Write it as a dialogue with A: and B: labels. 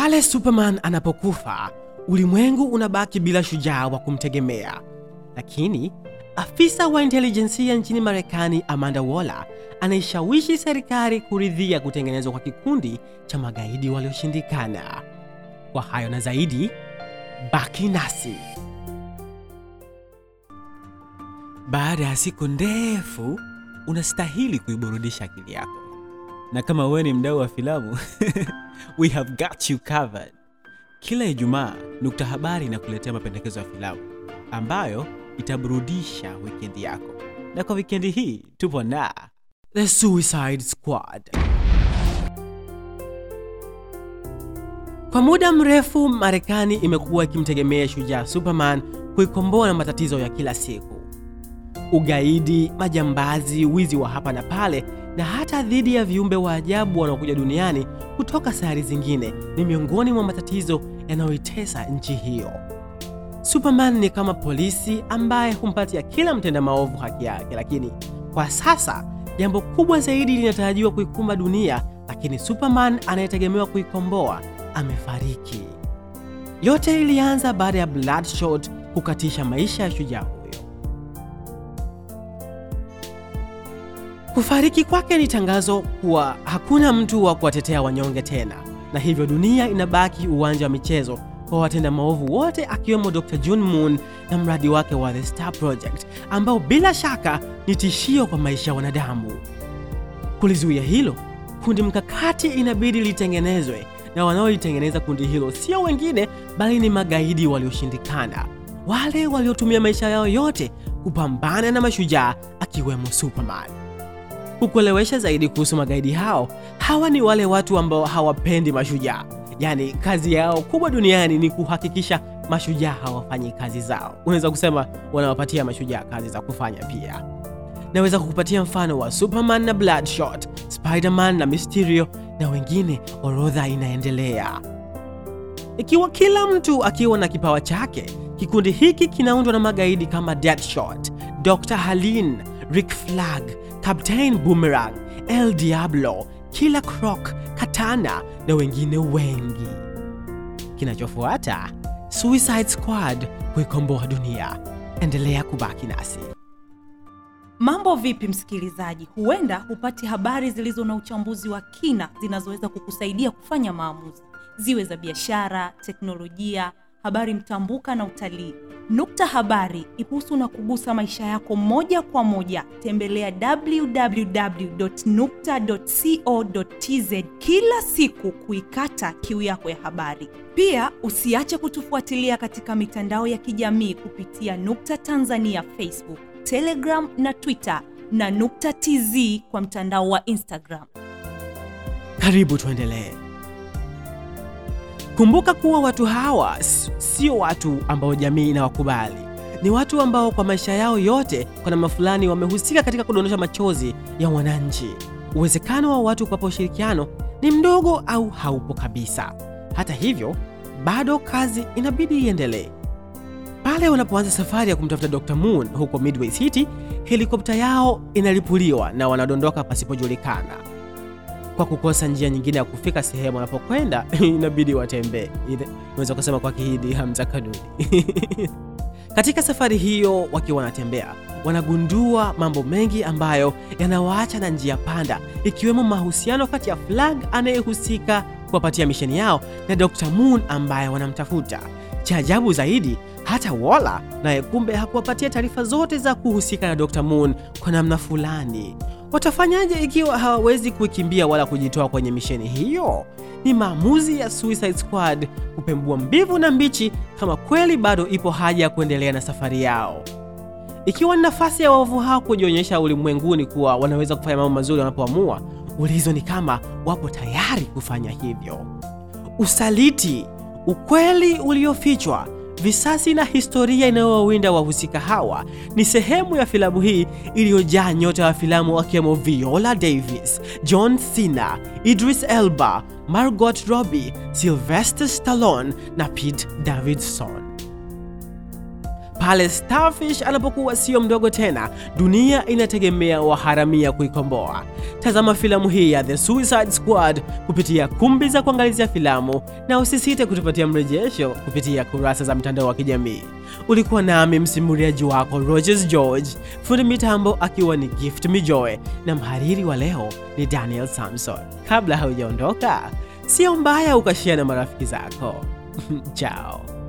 A: Pale Superman anapokufa, ulimwengu unabaki bila shujaa wa kumtegemea. Lakini afisa wa intelijensia nchini Marekani Amanda Waller anaishawishi serikali kuridhia kutengenezwa kwa kikundi cha magaidi walioshindikana. Kwa hayo na zaidi, baki nasi. Baada ya siku ndefu, unastahili kuiburudisha akili yako, na kama wewe ni mdau wa filamu we have got you covered. Kila Ijumaa Nukta Habari inakuletea mapendekezo ya filamu ambayo itaburudisha wikendi yako, na kwa wikendi hii tupo na The Suicide Squad. Kwa muda mrefu Marekani imekuwa ikimtegemea shujaa Superman kuikomboa na matatizo ya kila siku: ugaidi, majambazi, wizi wa hapa na pale, na hata dhidi ya viumbe wa ajabu wanaokuja duniani kutoka sayari zingine ni miongoni mwa matatizo yanayoitesa nchi hiyo. Superman ni kama polisi ambaye humpatia kila mtenda maovu haki yake, lakini kwa sasa jambo kubwa zaidi linatarajiwa kuikumba dunia, lakini Superman anayetegemewa kuikomboa amefariki. Yote ilianza baada ya Bloodshot kukatisha maisha ya shujaa Kufariki kwake ni tangazo kuwa hakuna mtu wa kuwatetea wanyonge tena, na hivyo dunia inabaki uwanja wa michezo kwa watenda maovu wote, akiwemo Dr. June Moon na mradi wake wa The Star Project ambao bila shaka ni tishio kwa maisha ya wanadamu. Kulizuia hilo, kundi mkakati inabidi litengenezwe, na wanaolitengeneza kundi hilo sio wengine bali ni magaidi walioshindikana, wale waliotumia maisha yao yote kupambana na mashujaa akiwemo Superman. Kukuelewesha zaidi kuhusu magaidi hao, hawa ni wale watu ambao hawapendi mashujaa, yaani kazi yao kubwa duniani ni kuhakikisha mashujaa hawafanyi kazi zao. Unaweza kusema wanawapatia mashujaa kazi za kufanya pia. Naweza kukupatia mfano wa Superman na Bloodshot, Spider-Man na Mysterio na wengine, orodha inaendelea. Ikiwa kila mtu akiwa na kipawa chake, kikundi hiki kinaundwa na magaidi kama Deadshot, Dr. Halin, Rick Flag, Captain Boomerang, El Diablo, Killer Croc, Katana na wengine wengi. Kinachofuata, Suicide Squad kuikomboa dunia. Endelea kubaki nasi.
B: Mambo vipi msikilizaji? Huenda hupati habari zilizo na uchambuzi wa kina zinazoweza kukusaidia kufanya maamuzi, ziwe za biashara, teknolojia, habari mtambuka na utalii. Nukta Habari ipuhusu na kugusa maisha yako moja kwa moja. Tembelea www.nukta.co.tz kila siku kuikata kiu yako ya habari. Pia usiache kutufuatilia katika mitandao ya kijamii kupitia Nukta Tanzania Facebook, Telegram na Twitter na Nukta TZ kwa mtandao wa Instagram.
A: Karibu tuendelee. Kumbuka kuwa watu hawa sio watu ambao jamii inawakubali. Ni watu ambao kwa maisha yao yote kwa namna fulani wamehusika katika kudondosha machozi ya wananchi. Uwezekano wa watu kuwapa ushirikiano ni mdogo au haupo kabisa. Hata hivyo, bado kazi inabidi iendelee. Pale wanapoanza safari ya kumtafuta Dr. Moon huko Midway City, helikopta yao inalipuliwa na wanadondoka pasipojulikana. Kwa kukosa njia nyingine ya kufika sehemu wanapokwenda, inabidi watembee. Unaweza kusema kwa Kihindi hamza kanuni. Katika safari hiyo, wakiwa wanatembea, wanagundua mambo mengi ambayo yanawaacha na njia panda, ikiwemo mahusiano kati ya Flag anayehusika kuwapatia misheni yao na Dr. Moon ambaye wanamtafuta. Cha ajabu zaidi, hata Waller naye kumbe hakuwapatia taarifa zote za kuhusika na Dr. Moon kwa namna fulani. Watafanyaje ikiwa hawawezi kuikimbia wala kujitoa kwenye misheni hiyo? Ni maamuzi ya Suicide Squad kupembua mbivu na mbichi kama kweli bado ipo haja ya kuendelea na safari yao. Ikiwa ni nafasi ya waovu hao kujionyesha ulimwenguni kuwa wanaweza kufanya mambo mazuri wanapoamua, ulizo ni kama wapo tayari kufanya hivyo. Usaliti, ukweli uliofichwa, visasi na historia inayowawinda wahusika hawa ni sehemu ya filamu hii iliyojaa nyota wa filamu wakiwemo Viola Davis, John Cena, Idris Elba, Margot Robbie, Sylvester Stallone na Pete Davidson. Starfish anapokuwa sio mdogo tena, dunia inategemea waharamia kuikomboa. Tazama filamu hii ya The Suicide Squad kupitia kumbi za kuangalizia filamu, na usisite kutupatia mrejesho kupitia kurasa za mtandao wa kijamii. Ulikuwa nami msimuliaji wako Rogers George, fundi mitambo akiwa ni Gift Mijoe, na mhariri wa leo ni Daniel Samson. Kabla haujaondoka, sio mbaya ukashia na marafiki zako. Chao.